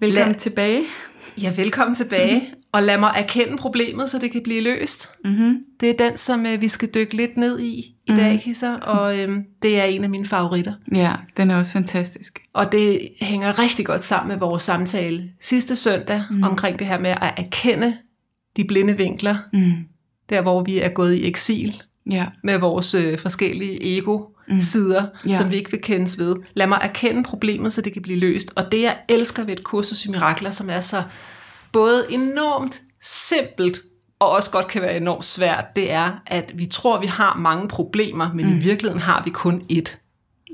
Velkommen lad... tilbage. Ja, velkommen tilbage. Mm-hmm. Og lad mig erkende problemet, så det kan blive løst. Mm-hmm. Det er den, som øh, vi skal dykke lidt ned i i mm-hmm. dag, Kisser. Og øh, det er en af mine favoritter. Ja, den er også fantastisk. Og det hænger rigtig godt sammen med vores samtale sidste søndag mm. omkring det her med at erkende de blinde vinkler. Mm. Der, hvor vi er gået i eksil ja. med vores øh, forskellige ego mm. sider, ja. som vi ikke vil kendes ved. Lad mig erkende problemet, så det kan blive løst. Og det, jeg elsker ved et kursus i mirakler, som er så både enormt simpelt, og også godt kan være enormt svært, det er, at vi tror, vi har mange problemer, men mm. i virkeligheden har vi kun ét.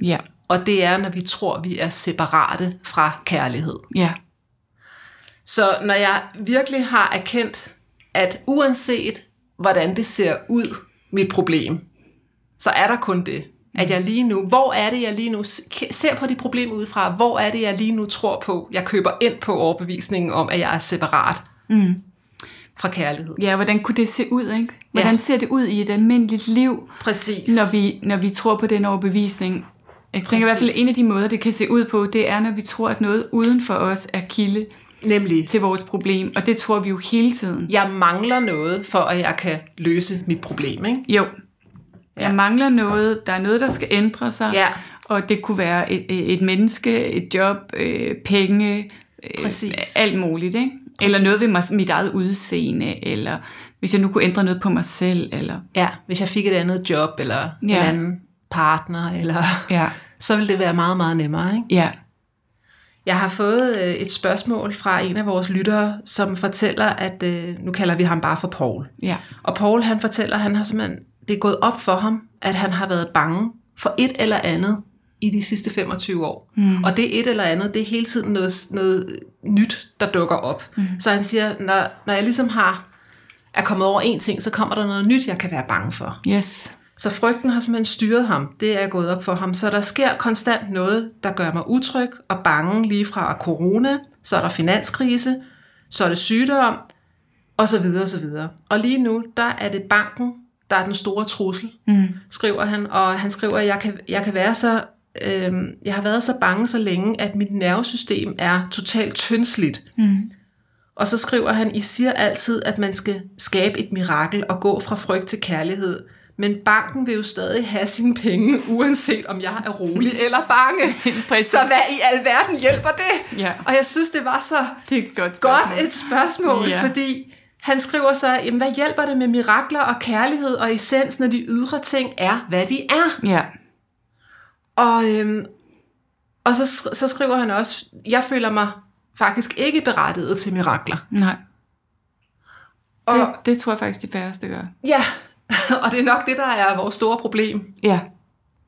Ja. Og det er, når vi tror, vi er separate fra kærlighed. Ja. Så når jeg virkelig har erkendt, at uanset hvordan det ser ud, mit problem, så er der kun det. At jeg lige nu, hvor er det, jeg lige nu ser på de problemer udefra, hvor er det, jeg lige nu tror på, jeg køber ind på overbevisningen om, at jeg er separat mm. fra kærlighed. Ja, hvordan kunne det se ud, ikke? Hvordan ja. ser det ud i et almindeligt liv, Præcis. Når, vi, når vi tror på den overbevisning? Jeg tænker i hvert fald, en af de måder, det kan se ud på, det er, når vi tror, at noget uden for os er kilde Nemlig. til vores problem, og det tror vi jo hele tiden. Jeg mangler noget, for at jeg kan løse mit problem, ikke? Jo, jeg ja. mangler noget, der er noget, der skal ændre sig, ja. og det kunne være et, et menneske, et job, øh, penge, øh, alt muligt, ikke? Præcis. Eller noget ved mig, mit eget udseende, eller hvis jeg nu kunne ændre noget på mig selv, eller... Ja, hvis jeg fik et andet job, eller ja. en anden partner, eller... Ja. så ville det være meget, meget nemmere, ikke? Ja. Jeg har fået øh, et spørgsmål fra en af vores lyttere, som fortæller, at øh, nu kalder vi ham bare for Paul. Ja. Og Paul han fortæller, at han har simpelthen det er gået op for ham, at han har været bange for et eller andet i de sidste 25 år. Mm. Og det et eller andet, det er hele tiden noget, noget nyt, der dukker op. Mm. Så han siger, når, når jeg ligesom har er kommet over en ting, så kommer der noget nyt, jeg kan være bange for. Yes. Så frygten har simpelthen styret ham. Det er gået op for ham. Så der sker konstant noget, der gør mig utryg og bange lige fra corona. Så er der finanskrise. Så er det sygdom. Og så videre, og så videre. Og lige nu, der er det banken, der er den store trussel, mm. skriver han. Og han skriver, at jeg kan, jeg kan være så, øh, jeg har været så bange så længe, at mit nervesystem er totalt tyndsligt. Mm. Og så skriver han, I siger altid, at man skal skabe et mirakel og gå fra frygt til kærlighed. Men banken vil jo stadig have sine penge, uanset om jeg er rolig eller bange. så hvad i alverden hjælper det? Ja. Og jeg synes, det var så det er et godt, godt et spørgsmål, ja. fordi han skriver så, jamen, hvad hjælper det med mirakler og kærlighed og essens, når de ydre ting er, hvad de er? Ja. Og, øhm, og så, så skriver han også, jeg føler mig faktisk ikke berettiget til mirakler. Nej. Og, det, det tror jeg faktisk de færreste gør. Ja, og det er nok det, der er vores store problem. Ja.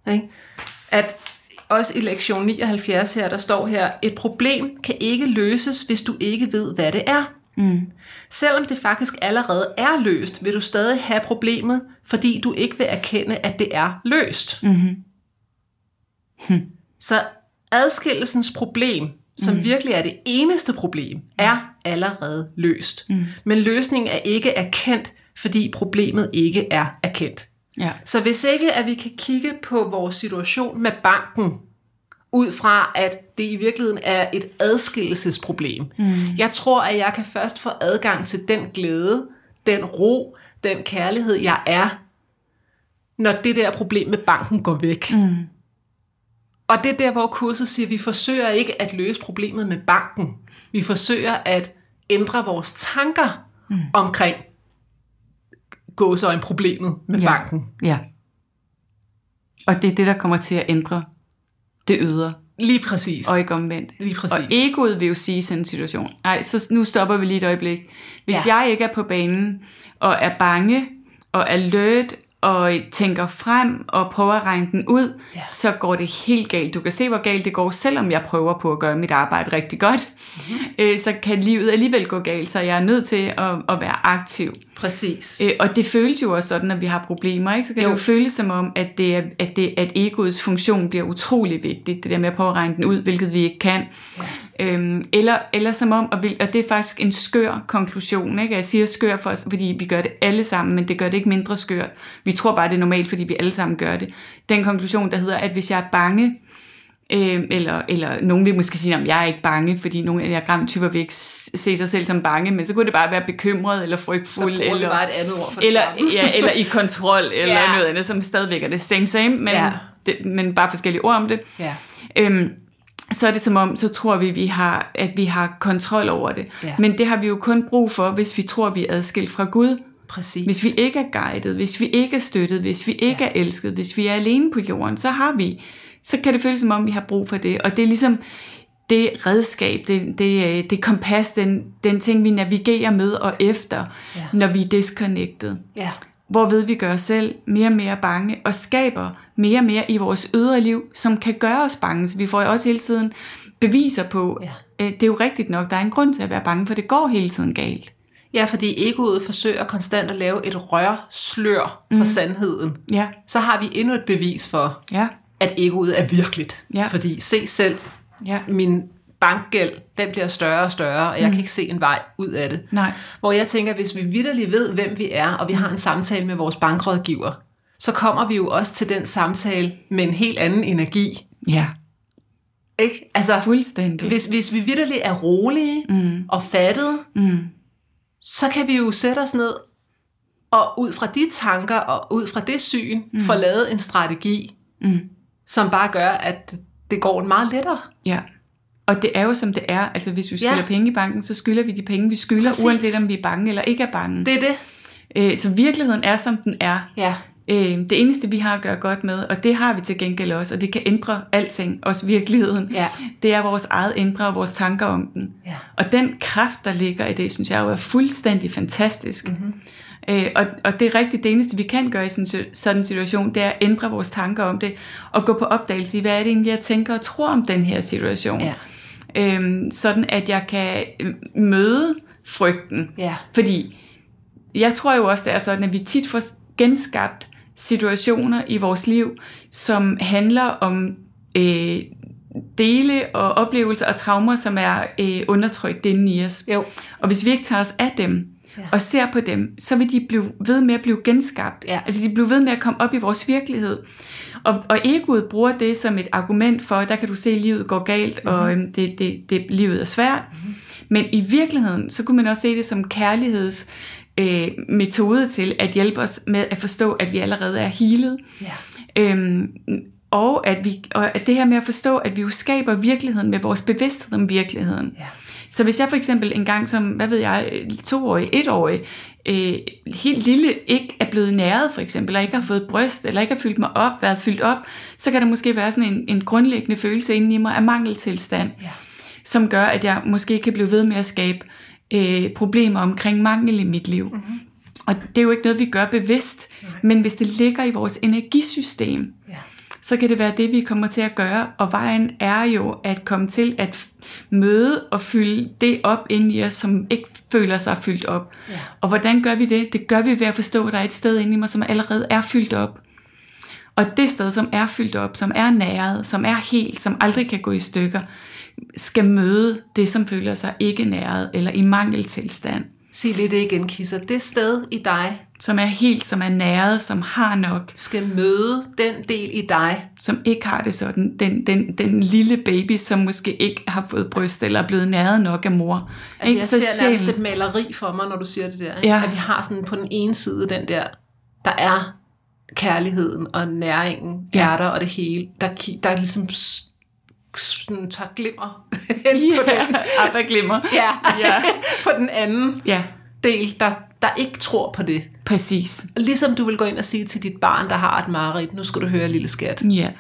Okay? At også i lektion 79 her, der står her, et problem kan ikke løses, hvis du ikke ved, hvad det er. Mm. Selvom det faktisk allerede er løst, vil du stadig have problemet, fordi du ikke vil erkende, at det er løst. Mm-hmm. Hm. Så adskillelsens problem, som mm. virkelig er det eneste problem, er allerede løst. Mm. Men løsningen er ikke erkendt, fordi problemet ikke er erkendt. Ja. Så hvis ikke at vi kan kigge på vores situation med banken, ud fra, at det i virkeligheden er et adskillelsesproblem. Mm. Jeg tror, at jeg kan først få adgang til den glæde, den ro, den kærlighed, jeg er, når det der problem med banken går væk. Mm. Og det er der, hvor kurset siger, at vi forsøger ikke at løse problemet med banken. Vi forsøger at ændre vores tanker mm. omkring gå så en problemet med ja. banken. Ja. Og det er det, der kommer til at ændre det ydre. Lige præcis. Og ikke omvendt. Lige præcis. Og egoet vil jo sige i sådan en situation, nej, så nu stopper vi lige et øjeblik. Hvis ja. jeg ikke er på banen, og er bange, og alert, og tænker frem og prøver at regne den ud, ja. så går det helt galt. Du kan se, hvor galt det går, selvom jeg prøver på at gøre mit arbejde rigtig godt. Mm-hmm. så kan livet alligevel gå galt, så jeg er nødt til at, at være aktiv. Præcis. Øh, og det føles jo også sådan, at vi har problemer. Ikke? Så kan jo. det jo føles som om, at, det er, at, det, at egoets funktion bliver utrolig vigtigt. Det der med at prøve at regne den ud, hvilket vi ikke kan. Ja. Øhm, eller, eller som om, og, og det er faktisk en skør konklusion. Ikke? Jeg siger skør, for os, fordi vi gør det alle sammen, men det gør det ikke mindre skørt. Vi tror bare, det er normalt, fordi vi alle sammen gør det. Den konklusion, der hedder, at hvis jeg er bange, Øh, eller, eller nogen vil måske sige, at jeg er ikke bange, fordi nogle af typer vil ikke se sig selv som bange, men så kunne det bare være bekymret eller frygtfuld. Så eller, bare et andet ord for eller, ja, eller i kontrol, eller ja. noget andet, som stadigvæk er det same same, men, ja. det, men bare forskellige ord om det. Ja. Øhm, så er det som om, så tror vi, vi har, at vi har kontrol over det. Ja. Men det har vi jo kun brug for, hvis vi tror, vi er adskilt fra Gud. Præcis. Hvis vi ikke er guidet, hvis vi ikke er støttet, hvis vi ikke ja. er elsket, hvis vi er alene på jorden, så har vi så kan det føles som om, vi har brug for det. Og det er ligesom det redskab, det, det, det kompas, den, den ting, vi navigerer med og efter, ja. når vi er disconnected. Ja. Hvorved vi gør os selv mere og mere bange, og skaber mere og mere i vores ydre liv, som kan gøre os bange. Så vi får jo også hele tiden beviser på, ja. det er jo rigtigt nok, der er en grund til at være bange, for det går hele tiden galt. Ja, fordi egoet forsøger konstant at lave et rørslør for mm. sandheden. Ja. Så har vi endnu et bevis for, ja at egoet er virkeligt. Ja. Fordi se selv, ja. min bankgæld, den bliver større og større, og jeg mm. kan ikke se en vej ud af det. Nej. Hvor jeg tænker, hvis vi vidderligt ved, hvem vi er, og vi har en samtale med vores bankrådgiver, så kommer vi jo også til den samtale med en helt anden energi. Ja. Ikke? Altså, Fuldstændig. Hvis, hvis vi vidderligt er rolige mm. og fattede, mm. så kan vi jo sætte os ned og ud fra de tanker og ud fra det syn, mm. få lavet en strategi, mm som bare gør, at det går meget lettere. Ja. Og det er jo som det er. Altså hvis vi skylder ja. penge i banken, så skylder vi de penge, vi skylder, Præcis. uanset om vi er bange eller ikke er bange. Det er det. Øh, så virkeligheden er, som den er. Ja. Øh, det eneste, vi har at gøre godt med, og det har vi til gengæld også, og det kan ændre alting, også virkeligheden, ja. det er vores eget indre og vores tanker om den. Ja. Og den kraft, der ligger i det, synes jeg jo er fuldstændig fantastisk. Mm-hmm. Øh, og, og det er rigtigt, det eneste vi kan gøre i sådan, sådan en situation, det er at ændre vores tanker om det, og gå på opdagelse i, hvad er det egentlig, jeg tænker og tror om den her situation. Ja. Øhm, sådan at jeg kan øh, møde frygten. Ja. Fordi jeg tror jo også, det er sådan, at vi tit får genskabt situationer i vores liv, som handler om øh, dele og oplevelser og traumer, som er øh, undertrykt inde i os. Jo. Og hvis vi ikke tager os af dem, ja. og ser på dem, så vil de blive ved med at blive genskabt. Ja. Altså de bliver ved med at komme op i vores virkelighed. Og, og egoet bruger det som et argument for, der kan du se, at livet går galt, mm-hmm. og øhm, det, det, det, livet er svært. Mm-hmm. Men i virkeligheden, så kunne man også se det som kærligheds øh, metode til at hjælpe os med at forstå, at vi allerede er healet. Ja. Øhm, og at, vi, og at det her med at forstå, at vi jo skaber virkeligheden med vores bevidsthed om virkeligheden. Ja. Så hvis jeg for eksempel en gang som, hvad ved jeg, toårig, etårig, øh, helt lille, ikke er blevet næret for eksempel, eller ikke har fået bryst, eller ikke har fyldt mig op, været fyldt op, så kan der måske være sådan en, en grundlæggende følelse inde i mig af mangeltilstand, ja. som gør, at jeg måske kan blive ved med at skabe øh, problemer omkring mangel i mit liv. Mm-hmm. Og det er jo ikke noget, vi gør bevidst, Nej. men hvis det ligger i vores energisystem, ja så kan det være det, vi kommer til at gøre. Og vejen er jo at komme til at møde og fylde det op ind i os, som ikke føler sig fyldt op. Ja. Og hvordan gør vi det? Det gør vi ved at forstå, at der er et sted inde i mig, som allerede er fyldt op. Og det sted, som er fyldt op, som er næret, som er helt, som aldrig kan gå i stykker, skal møde det, som føler sig ikke næret eller i mangeltilstand. Sig lidt igen, Kisser. Det sted i dig, som er helt, som er næret, som har nok. Skal møde den del i dig. Som ikke har det sådan. Den, den, den lille baby, som måske ikke har fået bryst, eller er blevet næret nok af mor. Altså, ikke? jeg så ser nærmest et maleri for mig, når du siger det der. Ikke? Ja. At vi har sådan på den ene side den der, der er kærligheden og næringen, ja. og det hele. Der, der er ligesom sådan tager glimmer hen ja, på den. Abba glimmer. Ja, ja. på den anden. Ja. del, der, der ikke tror på det. Præcis. Ligesom du vil gå ind og sige til dit barn, der har et mareridt, nu skal du høre, lille skat. Ja,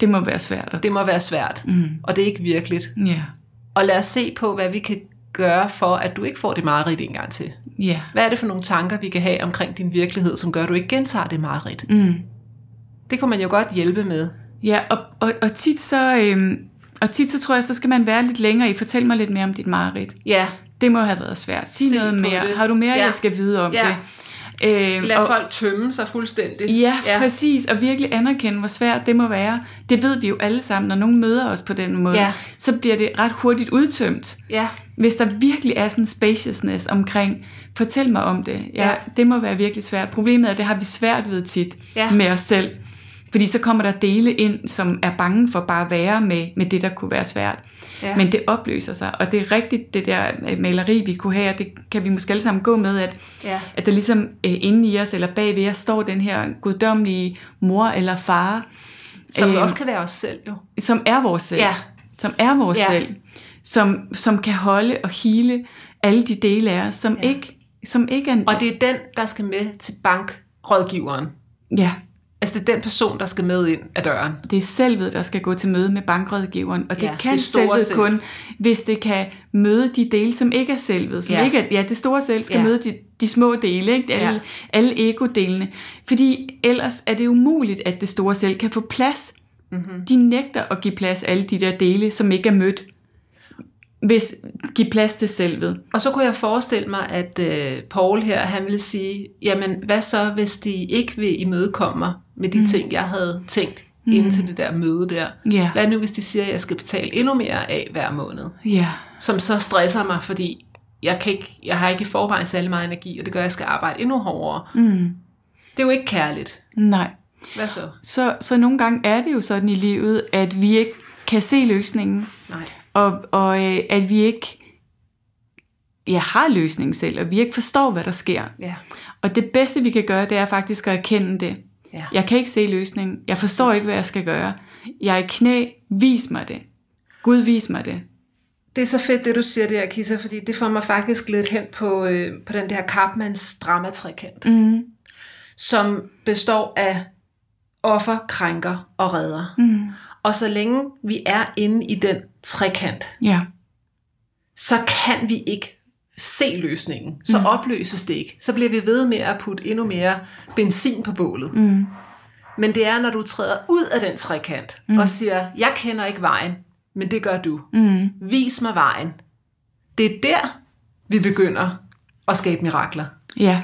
det må være svært. Det må være svært, mm. og det er ikke virkeligt. Ja. Og lad os se på, hvad vi kan gøre for, at du ikke får det mareridt en gang til. Ja. Hvad er det for nogle tanker, vi kan have omkring din virkelighed, som gør, at du ikke gentager det mareridt? Mm. Det kunne man jo godt hjælpe med. Ja, og, og, og tit så... Øhm, og tit så tror jeg, så skal man være lidt længere i. Fortæl mig lidt mere om dit mareridt. Ja. Det må have været svært. Sig Se noget mere. Det. Har du mere, ja. jeg skal vide om ja. det? Øh, Lad og, folk tømme sig fuldstændig. Ja, ja, præcis. Og virkelig anerkende, hvor svært det må være. Det ved vi jo alle sammen, når nogen møder os på den måde. Ja. Så bliver det ret hurtigt udtømt. Ja. Hvis der virkelig er sådan en spaciousness omkring, fortæl mig om det. Ja, ja. Det må være virkelig svært. Problemet er, at det har vi svært ved tit ja. med os selv. Fordi så kommer der dele ind, som er bange for bare at være med, med det, der kunne være svært. Ja. Men det opløser sig, og det er rigtigt, det der øh, maleri, vi kunne have, det kan vi måske alle sammen gå med, at, ja. at der ligesom øh, inde i os, eller bag ved os, står den her guddommelige mor eller far. Som øh, også kan være os selv, jo. Som er vores selv. Ja. Som er vores ja. selv. Som, som kan holde og hele alle de dele af os, som, ja. ikke, som ikke er... Og det er den, der skal med til bankrådgiveren. Ja. Altså det er den person, der skal med ind ad døren. Det er selvet, der skal gå til møde med bankrådgiveren, og det ja, kan det selvet selv. kun, hvis det kan møde de dele, som ikke er selvet. Som ja. Ikke er, ja, det store selv skal ja. møde de, de små dele, ikke? Alle, ja. alle ego-delene. Fordi ellers er det umuligt, at det store selv kan få plads. Mm-hmm. De nægter at give plads alle de der dele, som ikke er mødt hvis give plads til selvet. Og så kunne jeg forestille mig, at øh, Paul her, han ville sige, jamen hvad så, hvis de ikke vil imødekomme mig med de mm. ting, jeg havde tænkt mm. inden til det der møde der. Yeah. Hvad nu, hvis de siger, at jeg skal betale endnu mere af hver måned? Yeah. Som så stresser mig, fordi jeg, kan ikke, jeg har ikke i forvejen særlig meget energi, og det gør, at jeg skal arbejde endnu hårdere. Mm. Det er jo ikke kærligt. Nej. Hvad så? så? Så nogle gange er det jo sådan i livet, at vi ikke kan se løsningen. Nej. Og, og øh, at vi ikke ja, har løsningen selv, og vi ikke forstår, hvad der sker. Ja. Og det bedste, vi kan gøre, det er faktisk at erkende det. Ja. Jeg kan ikke se løsningen. Jeg forstår ikke, hvad jeg skal gøre. Jeg er i knæ. Vis mig det. Gud, vis mig det. Det er så fedt, det du siger der, Kissa, fordi det får mig faktisk lidt hen på, øh, på den der Karpmans dramatrikant, mm. som består af offer, krænker og redder. Mm. Og så længe vi er inde i den trekant, ja. så kan vi ikke se løsningen. Så mm. opløses det ikke. Så bliver vi ved med at putte endnu mere benzin på bålet. Mm. Men det er, når du træder ud af den trekant mm. og siger, jeg kender ikke vejen, men det gør du. Mm. Vis mig vejen. Det er der, vi begynder at skabe mirakler. Ja.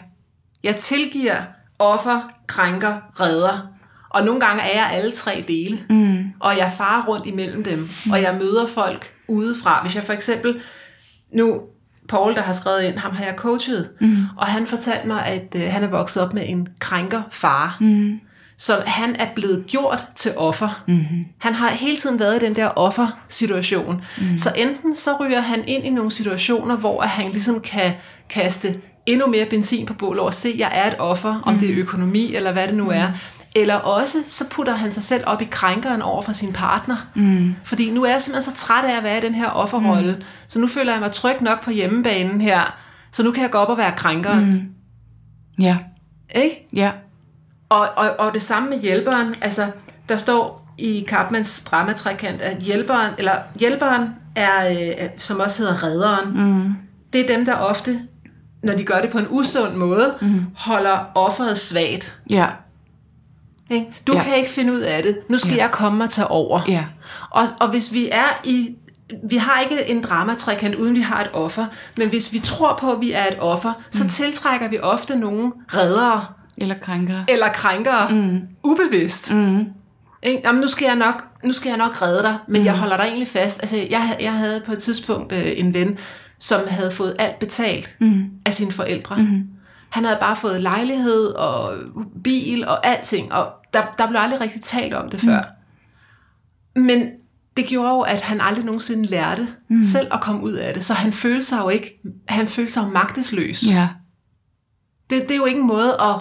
Jeg tilgiver offer, krænker, redder. Og nogle gange er jeg alle tre dele. Mm. Og jeg farer rundt imellem dem. Mm. Og jeg møder folk udefra. Hvis jeg for eksempel... Nu, Paul, der har skrevet ind, ham har jeg coachet. Mm. Og han fortalte mig, at øh, han er vokset op med en krænker far. Mm. Så han er blevet gjort til offer. Mm-hmm. Han har hele tiden været i den der offersituation. Mm. Så enten så ryger han ind i nogle situationer, hvor han ligesom kan kaste endnu mere benzin på bålet og se, jeg er et offer, om mm. det er økonomi eller hvad det nu er. Mm. Eller også, så putter han sig selv op i krænkeren over for sin partner. Mm. Fordi nu er jeg simpelthen så træt af at være i den her offerrolle. Mm. Så nu føler jeg mig tryg nok på hjemmebanen her. Så nu kan jeg gå op og være krænkeren. Mm. Ja. Ikke? Ja. Og, og, og det samme med hjælperen. Altså, der står i Karpmans dramatrækant, at hjælperen, eller hjælperen er, øh, som også hedder redderen. Mm. Det er dem, der ofte, når de gør det på en usund måde, mm. holder offeret svagt. Ja. Ikke? Du ja. kan ikke finde ud af det. Nu skal ja. jeg komme mig tage over. Ja. Og, og hvis vi er i vi har ikke en dramatrækant, uden vi har et offer, men hvis vi tror på, at vi er et offer, mm. så tiltrækker vi ofte nogle reddere. Eller krænkere. Eller krænkere. Mm. Ubevidst. Mm. Ikke? Jamen, nu skal jeg nok, nu skal jeg nok redde dig, men mm. jeg holder dig egentlig fast. Altså, jeg, jeg havde på et tidspunkt øh, en ven, som havde fået alt betalt mm. af sine forældre. Mm. Han havde bare fået lejlighed og bil og alting, og der, der blev aldrig rigtig talt om det før. Mm. Men det gjorde jo, at han aldrig nogensinde lærte mm. selv at komme ud af det. Så han følte sig jo ikke, han følte sig jo magtesløs. Ja. Det, det er jo ikke en måde at,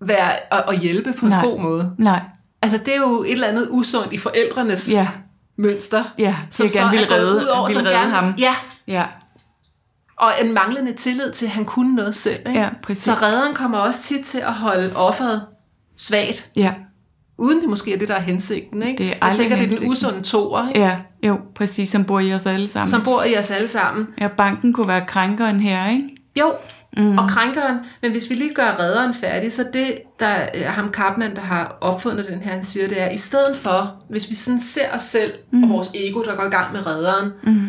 være, at, at hjælpe på Nej. en god måde. Nej. Altså det er jo et eller andet usundt i forældrenes ja. mønster. Ja, som gerne vil redde, ud over, vil redde gerne, ham. Ja. ja. Og en manglende tillid til, at han kunne noget selv. Ikke? Ja, præcis. Så redderen kommer også tit til at holde offeret svagt. Ja. Uden det måske er det, der er hensigten. Ikke? Det er Jeg tænker, det er den usunde toer. Ikke? Ja, jo, præcis, som bor i os alle sammen. Som bor i os alle sammen. Ja, banken kunne være krænkeren her, ikke? Jo, mm. og krænkeren, men hvis vi lige gør redderen færdig, så det, der er ham Kapman, der har opfundet den her, han siger, det er, i stedet for, hvis vi sådan ser os selv mm. og vores ego, der går i gang med redderen, mm.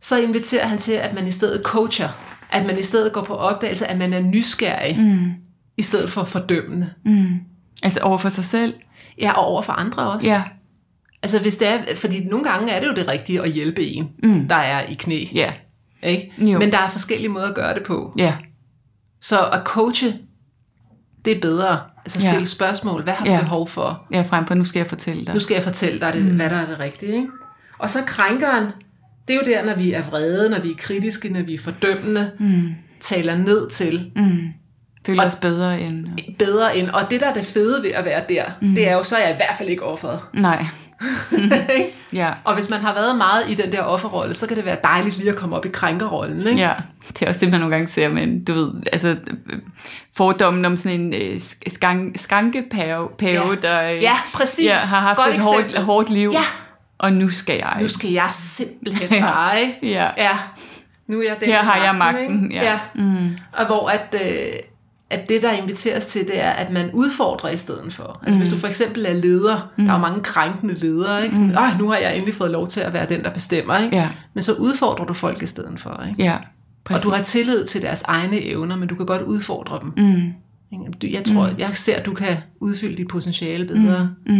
så inviterer han til, at man i stedet coacher, at man i stedet går på opdagelse, at man er nysgerrig, mm. i stedet for fordømmende. Mm. Altså over for sig selv? Ja, og over for andre også. Ja. Altså hvis det er, fordi nogle gange er det jo det rigtige at hjælpe en, mm. der er i knæ. Ja. Ikke? Men der er forskellige måder at gøre det på. Ja. Så at coache, det er bedre. Altså stille ja. spørgsmål. Hvad har du ja. behov for? Ja, frem på, nu skal jeg fortælle dig. Nu skal jeg fortælle dig, det, mm. hvad der er det rigtige. Ikke? Og så krænkeren, det er jo der, når vi er vrede, når vi er kritiske, når vi er fordømmende, mm. taler ned til. Mm. Føler os bedre end... Bedre end. Og det, der er det fede ved at være der, mm. det er jo, så er jeg i hvert fald ikke offeret. Nej. ja. Og hvis man har været meget i den der offerrolle, så kan det være dejligt lige at komme op i krænkerrollen. Ikke? Ja, det er også det, man nogle gange ser, men du ved, altså fordommen om sådan en øh, skang, skankepave, ja. der øh, ja, præcis. Ja, har haft Godt et hårdt, hårdt liv. Ja. Og nu skal jeg. Nu skal jeg simpelthen bare. ja. ja. Nu er jeg den Her har jeg magten. Ikke? Ja. ja. Mm. Og hvor at... Øh, at det, der inviteres til, det er, at man udfordrer i stedet for. Altså mm. hvis du for eksempel er leder, mm. der er jo mange krænkende ledere, ikke? Sådan, mm. nu har jeg endelig fået lov til at være den, der bestemmer, ikke? Ja. Men så udfordrer du folk i stedet for, ikke? Ja, præcis. Og du har tillid til deres egne evner, men du kan godt udfordre dem. Mm. Jeg tror, mm. jeg ser, at du kan udfylde dit potentiale bedre. Mm.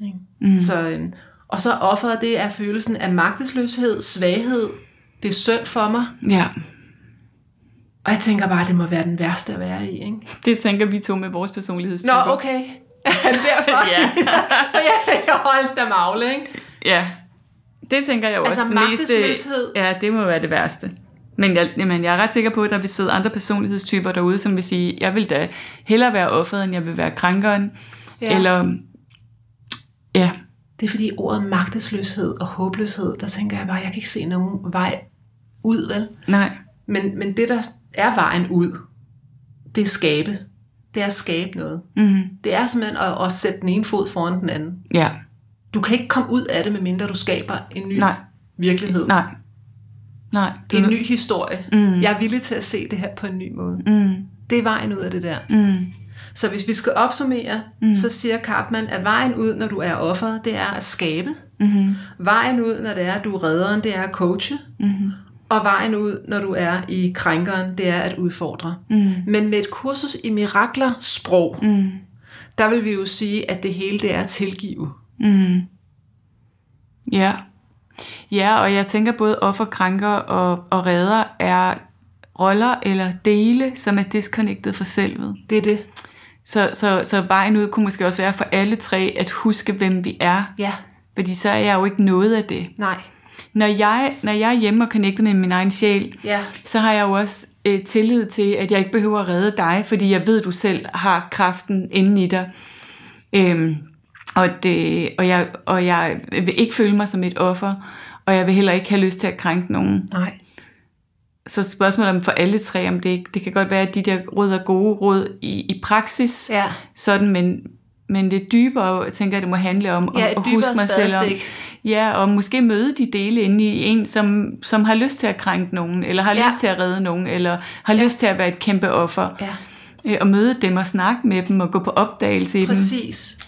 Mm. Mm. Så, øhm, og så offeret, det er følelsen af magtesløshed, svaghed, det er synd for mig. Ja. Og jeg tænker bare, at det må være den værste at være i, ikke? Det tænker vi to med vores personlighedstyper. Nå, okay. Derfor. ja. jeg, jeg holdt der magle, ikke? Ja. Det tænker jeg også. Altså magtesløshed. Ja, det må være det værste. Men jeg, jamen, jeg er ret sikker på, at der vil sidde andre personlighedstyper derude, som vil sige, jeg vil da hellere være offeret, end jeg vil være krænkeren. Ja. Eller, ja. Det er fordi ordet magtesløshed og håbløshed, der tænker jeg bare, jeg kan ikke se nogen vej ud, vel? Nej. Men, men det, der er vejen ud, det er skabe. Det er at skabe noget. Mm. Det er simpelthen at, at sætte den ene fod foran den anden. Ja. Du kan ikke komme ud af det, medmindre du skaber en ny Nej. virkelighed. Nej. Nej. Det er en ny historie. Mm. Jeg er villig til at se det her på en ny måde. Mm. Det er vejen ud af det der. Mm. Så hvis vi skal opsummere, mm. så siger Karpman, at vejen ud, når du er offer, det er at skabe. Mm-hmm. Vejen ud, når det er, at du er redderen, det er at coache. Mm-hmm. Og vejen ud, når du er i krænkeren, det er at udfordre. Mm. Men med et kursus i mirakler sprog, mm. der vil vi jo sige, at det hele det er at tilgive. Mm. Ja. Ja, og jeg tænker både offer, krænker og, og redder er roller eller dele, som er disconnected fra selvet. Det er det. Så, så, så vejen ud kunne måske også være for alle tre at huske, hvem vi er. Ja. Fordi så er jeg jo ikke noget af det. Nej. Når jeg, når jeg er hjemme og connecter med min egen sjæl, ja. så har jeg jo også øh, tillid til, at jeg ikke behøver at redde dig, fordi jeg ved, at du selv har kraften inden i dig. Øhm, og, det, og, jeg, og jeg vil ikke føle mig som et offer, og jeg vil heller ikke have lyst til at krænke nogen. Nej. Så spørgsmålet om for alle tre, om det, det kan godt være, at de der råd er gode råd i, i praksis, ja. sådan, men, men det dybere, tænker jeg, det må handle om ja, at, at huske mig selv om. Ja, og måske møde de dele inde i en, som, som har lyst til at krænke nogen, eller har ja. lyst til at redde nogen, eller har ja. lyst til at være et kæmpe offer. Ja. Øh, og møde dem og snakke med dem og gå på opdagelse i Præcis. dem. Præcis.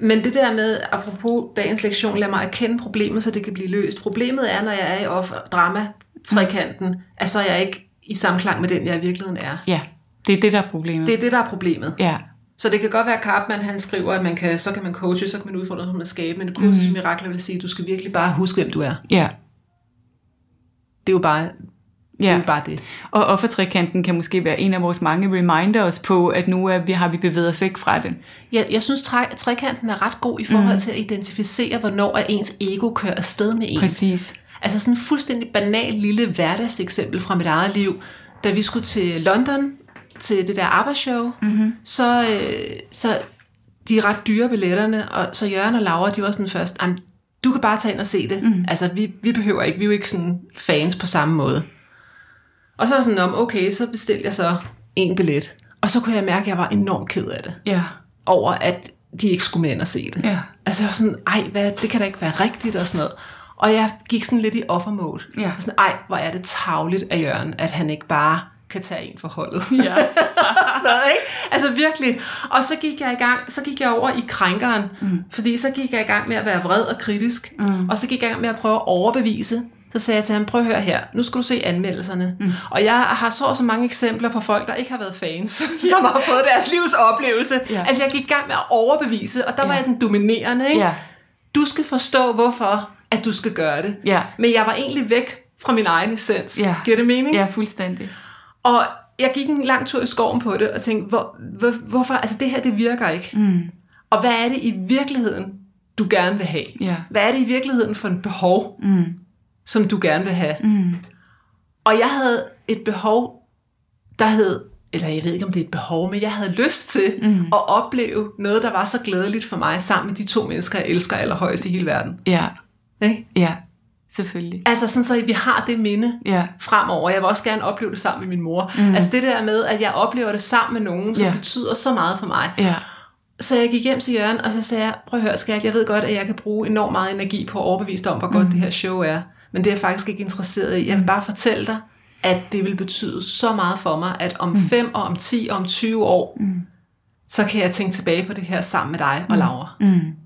Men det der med, apropos dagens lektion, lad mig erkende problemet, så det kan blive løst. Problemet er, når jeg er i offer, drama, trekanten, mm. at så er jeg ikke i samklang med den, jeg i virkeligheden er. Ja, det er det, der er problemet. Det er det, der er problemet. Ja. Så det kan godt være, at Karpman han skriver, at man kan, så kan man coache, så kan man udfordre, så man skabe, men det kursus mm. mirakler vil sige, at du skal virkelig bare huske, hvem du er. Ja. Det er jo bare det. Ja. Er jo bare det. Og offertrekanten kan måske være en af vores mange reminders på, at nu er vi, har vi bevæget os væk fra det. Ja, jeg synes, tre, trekanten er ret god i forhold mm. til at identificere, hvornår er ens ego kører afsted med en. Præcis. Altså sådan en fuldstændig banal lille hverdagseksempel fra mit eget liv. Da vi skulle til London til det der arbejdsshow, mm-hmm. så, øh, så de er ret dyre billetterne, og så Jørgen og Laura, de var sådan først, du kan bare tage ind og se det. Mm. Altså, vi, vi behøver ikke, vi er jo ikke sådan fans på samme måde. Og så var sådan om, okay, så bestilte jeg så en billet. Og så kunne jeg mærke, at jeg var enormt ked af det. Ja. Over at de ikke skulle med ind og se det. Ja. Altså jeg var sådan, ej, hvad, det kan da ikke være rigtigt og sådan noget. Og jeg gik sådan lidt i offermode. Ja. Og sådan, ej, hvor er det tavligt af Jørgen, at han ikke bare kan tage en for holdet. Ja. Sådan, ikke? Altså virkelig. Og så gik jeg i gang, så gik jeg over i krænkeren, mm. fordi så gik jeg i gang med at være vred og kritisk, mm. og så gik jeg i gang med at prøve at overbevise. Så sagde jeg til ham, prøv at høre her, nu skal du se anmeldelserne. Mm. Og jeg har så så mange eksempler på folk, der ikke har været fans, ja. som har fået deres livs oplevelse. Ja. Altså jeg gik i gang med at overbevise, og der ja. var jeg den dominerende. Ikke? Ja. Du skal forstå, hvorfor at du skal gøre det. Ja. Men jeg var egentlig væk fra min egen essens. Ja. Giver det mening? Ja, fuldstændig. Og jeg gik en lang tur i skoven på det, og tænkte, hvor, hvor, hvorfor, altså det her, det virker ikke. Mm. Og hvad er det i virkeligheden, du gerne vil have? Ja. Hvad er det i virkeligheden for en behov, mm. som du gerne vil have? Mm. Og jeg havde et behov, der hed, eller jeg ved ikke, om det er et behov, men jeg havde lyst til mm. at opleve noget, der var så glædeligt for mig, sammen med de to mennesker, jeg elsker allerhøjst i hele verden. Ja. Ikke? Ja. Selvfølgelig. Altså sådan, så vi har det minde ja. fremover. Jeg vil også gerne opleve det sammen med min mor. Mm. Altså det der med, at jeg oplever det sammen med nogen, som ja. betyder så meget for mig. Ja. Så jeg gik hjem til Jørgen, og så sagde jeg, prøv at høre skat, jeg ved godt, at jeg kan bruge enormt meget energi på at overbevise dig om, hvor godt mm. det her show er. Men det er jeg faktisk ikke interesseret i. Jeg vil bare fortælle dig, at det vil betyde så meget for mig, at om 5 mm. og om 10 og om 20 år, mm. så kan jeg tænke tilbage på det her sammen med dig og mm. Laura. Mm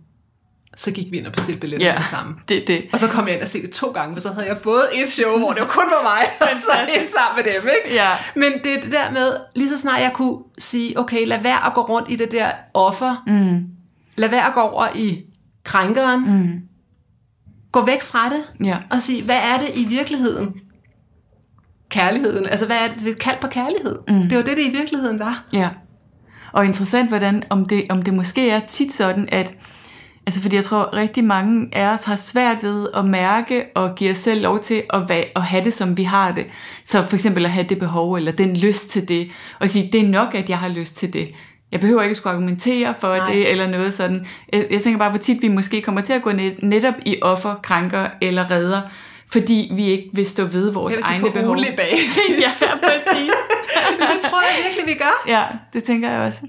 så gik vi ind og bestilte billetter ja, sammen. Det, det. Og så kom jeg ind og se det to gange, for så havde jeg både et show, hvor det var kun var mig, og så en sammen med dem. Ikke? Ja. Men det er det der med, lige så snart jeg kunne sige, okay, lad være at gå rundt i det der offer. Mm. Lad være at gå over i krænkeren. Mm. Gå væk fra det, ja. og sige, hvad er det i virkeligheden? Kærligheden. Altså, hvad er det? Det er kald på kærlighed. Mm. Det var det, det i virkeligheden var. Ja. Og interessant, hvordan, om det, om det måske er tit sådan, at Altså fordi jeg tror rigtig mange af os har svært ved at mærke og give os selv lov til at, at have det som vi har det. Så for eksempel at have det behov eller den lyst til det. Og sige, det er nok at jeg har lyst til det. Jeg behøver ikke at skulle argumentere for Nej. det eller noget sådan. Jeg, jeg tænker bare, hvor tit vi måske kommer til at gå net, netop i offer, krænker eller redder, fordi vi ikke vil stå ved vores egne behov. basis. ja, præcis. det tror jeg virkelig, vi gør. Ja, det tænker jeg også.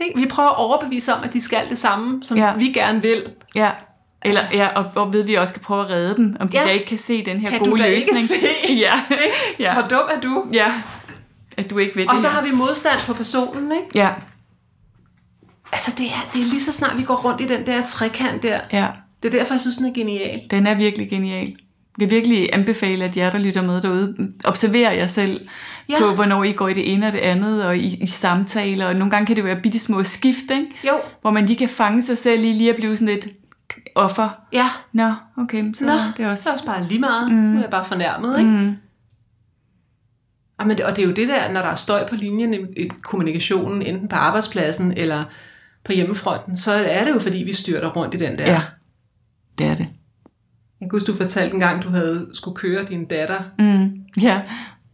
Ikke? Vi prøver at overbevise om, at de skal det samme, som ja. vi gerne vil. Ja. Eller, ja, og, og ved vi også kan prøve at redde dem, om de ja. der ikke kan se den her kan gode du da løsning. Ikke se? ja. ja. Hvor dum er du? Ja. At du ikke ved og så her. har vi modstand på personen, ikke? Ja. Altså, det er, det er lige så snart, vi går rundt i den der trekant der. Ja. Det er derfor, jeg synes, den er genial. Den er virkelig genial. Vil virkelig anbefale, at jer, der lytter med derude, observerer jer selv ja. på, hvornår I går i det ene og det andet, og i, i samtaler, og nogle gange kan det være bitte små skift, ikke? Jo. hvor man lige kan fange sig selv i lige at blive sådan et offer. Ja. Nå, okay, så Nå, det er også... det er også bare lige meget. Mm. Nu er jeg bare fornærmet, ikke? Mm. Og, men og det er jo det der, når der er støj på linjen i kommunikationen, enten på arbejdspladsen eller på hjemmefronten, så er det jo fordi, vi styrter rundt i den der. Ja, det er det. Jeg kan huske, du fortalte en gang, du havde skulle køre din datter. Mm. Ja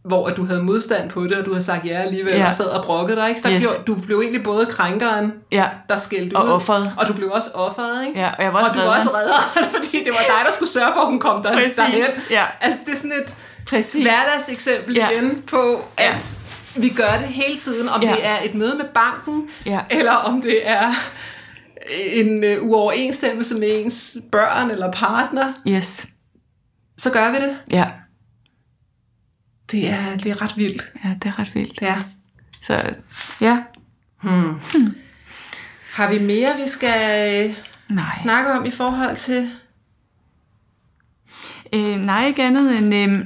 hvor du havde modstand på det, og du havde sagt ja alligevel, ja. og sad og brokkede dig, ikke? Så yes. du blev egentlig både krænkeren, ja. der skældte og ud, offeret. og du blev også offeret, ikke? Ja, og jeg var også og du var også redder, fordi det var dig, der skulle sørge for, at hun kom der, Præcis. derhen. Ja. Altså, det er sådan et Præcis. hverdagseksempel ja. igen på, at ja. vi gør det hele tiden, om ja. det er et møde med banken, ja. eller om det er en uh, uoverensstemmelse med ens børn eller partner. Yes. Så gør vi det. Ja. Det er, det er ret vildt. Ja, det er ret vildt. Ja. Så, ja. Hmm. Hmm. Har vi mere, vi skal øh, nej. snakke om i forhold til? Øh, nej, ikke andet end... Øh,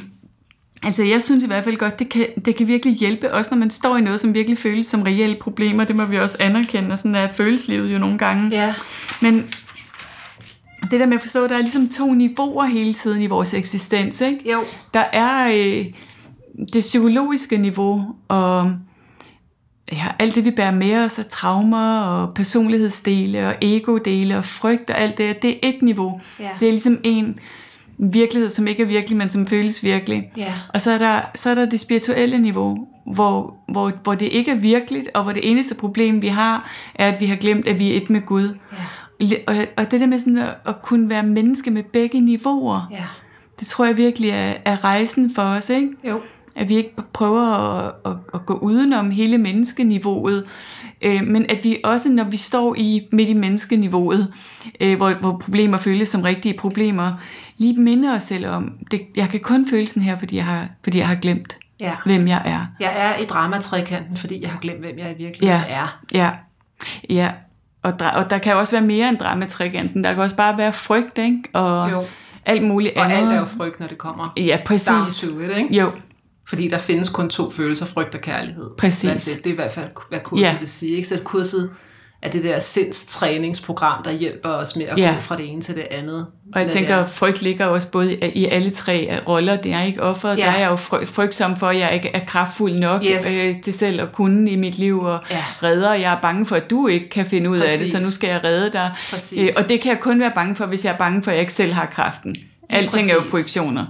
altså, jeg synes i hvert fald godt, det kan, det kan virkelig hjælpe, også når man står i noget, som virkelig føles som reelle problemer. Det må vi også anerkende, og sådan er følelseslivet jo nogle gange. Ja. Men det der med at forstå, at der er ligesom to niveauer hele tiden i vores eksistens, ikke? Jo. Der er... Øh, det psykologiske niveau og ja, alt det, vi bærer med os af traumer og personlighedsdele og ego-dele og frygt og alt det, det er et niveau. Ja. Det er ligesom en virkelighed, som ikke er virkelig, men som føles virkelig. Ja. Og så er, der, så er der det spirituelle niveau, hvor, hvor, hvor det ikke er virkeligt, og hvor det eneste problem, vi har, er, at vi har glemt, at vi er et med Gud. Ja. Og, og det der med sådan at, at kunne være menneske med begge niveauer, ja. det tror jeg virkelig er, er rejsen for os, ikke? Jo At vi ikke prøver at, at, at gå udenom hele menneskeniveauet, øh, men at vi også, når vi står i midt i menneskeniveauet, øh, hvor, hvor problemer føles som rigtige problemer, lige minder os selv om, det, jeg kan kun føle sådan her, fordi jeg har, fordi jeg har glemt, ja. hvem jeg er. Jeg er i dramatrikanten, fordi jeg har glemt, hvem jeg i virkeligheden ja. er. Ja, ja. Og, og der kan også være mere end dramatrikanten. Der kan også bare være frygt, ikke? Og jo. alt muligt og andet. Og alt er jo frygt, når det kommer ja, præcis. down to it, ikke? Jo, fordi der findes kun to følelser, frygt og kærlighed. Præcis. Det, det er i hvert fald, hvad kurset ja. vil sige. Ikke? Så kurset er det der sindstræningsprogram, der hjælper os med at ja. gå fra det ene til det andet. Og jeg tænker, at frygt ligger også både i alle tre roller. Det er ikke offeret. Ja. Der er jeg jo frygtsom for, at jeg ikke er kraftfuld nok yes. øh, til selv at kunne i mit liv og ja. redder. Jeg er bange for, at du ikke kan finde ud Præcis. af det, så nu skal jeg redde dig. Øh, og det kan jeg kun være bange for, hvis jeg er bange for, at jeg ikke selv har kraften. Alting er jo projektioner.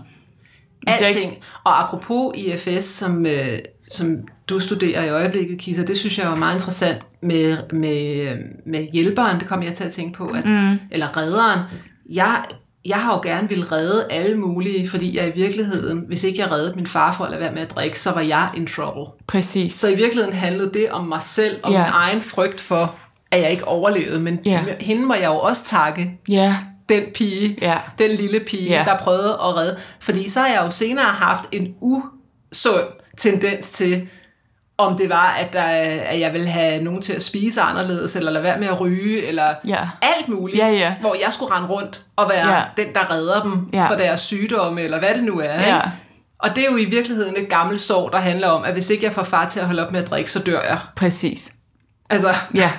Alting. Og apropos IFS, som, øh, som du studerer i øjeblikket, Kisa, det synes jeg var meget interessant med, med, med hjælperen, det kom jeg til at tænke på, at, mm. eller redderen. Jeg, jeg har jo gerne vil redde alle mulige, fordi jeg i virkeligheden, hvis ikke jeg reddede min far for at lade være med at drikke, så var jeg in trouble. Præcis. Så i virkeligheden handlede det om mig selv og ja. min egen frygt for, at jeg ikke overlevede, men ja. hende må jeg jo også takke. Ja den pige, ja. den lille pige, ja. der prøvede at redde. Fordi så har jeg jo senere haft en usund tendens til, om det var, at, der, at jeg ville have nogen til at spise anderledes, eller lade være med at ryge, eller ja. alt muligt, ja, ja. hvor jeg skulle rende rundt og være ja. den, der redder dem ja. for deres sygdomme, eller hvad det nu er. Ja. Ikke? Og det er jo i virkeligheden et gammelt sår, der handler om, at hvis ikke jeg får far til at holde op med at drikke, så dør jeg. Præcis. Altså, ja.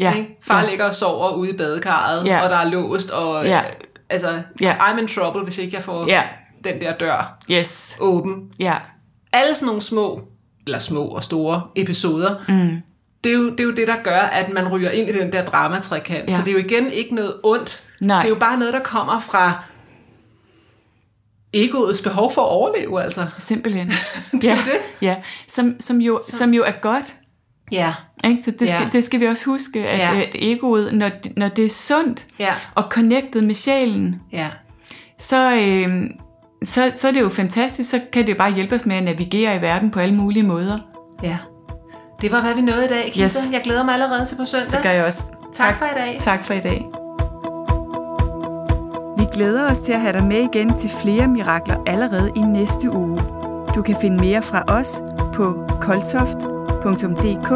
Ja. Ikke? Far ja. ligger og sover ude i badekarret, ja. og der er låst, og ja. altså, ja. I'm in trouble, hvis ikke jeg får ja. den der dør yes. åben. Ja. Alle sådan nogle små, eller små og store episoder, mm. det, er jo, det er jo det, der gør, at man ryger ind i den der dramatrækant. Ja. Så det er jo igen ikke noget ondt. Nej. Det er jo bare noget, der kommer fra egoets behov for at overleve, altså. Simpelthen. det er ja. det. Ja, som, som, jo, som jo er godt. Ja. Ikke? Så det skal, ja. det skal vi også huske, at, ja. at egoet, når, når det er sundt ja. og connected med sjælen, ja. så, øh, så, så er det jo fantastisk, så kan det jo bare hjælpe os med at navigere i verden på alle mulige måder. Ja. Det var, hvad vi nåede i dag, Kisa. Yes. Jeg glæder mig allerede til på søndag. Det gør jeg også. Tak, tak for i dag. Tak for i dag. Vi glæder os til at have dig med igen til flere mirakler allerede i næste uge. Du kan finde mere fra os på koltoft.dk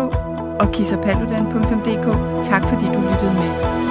og kissapaludan.dk. Tak fordi du lyttede med.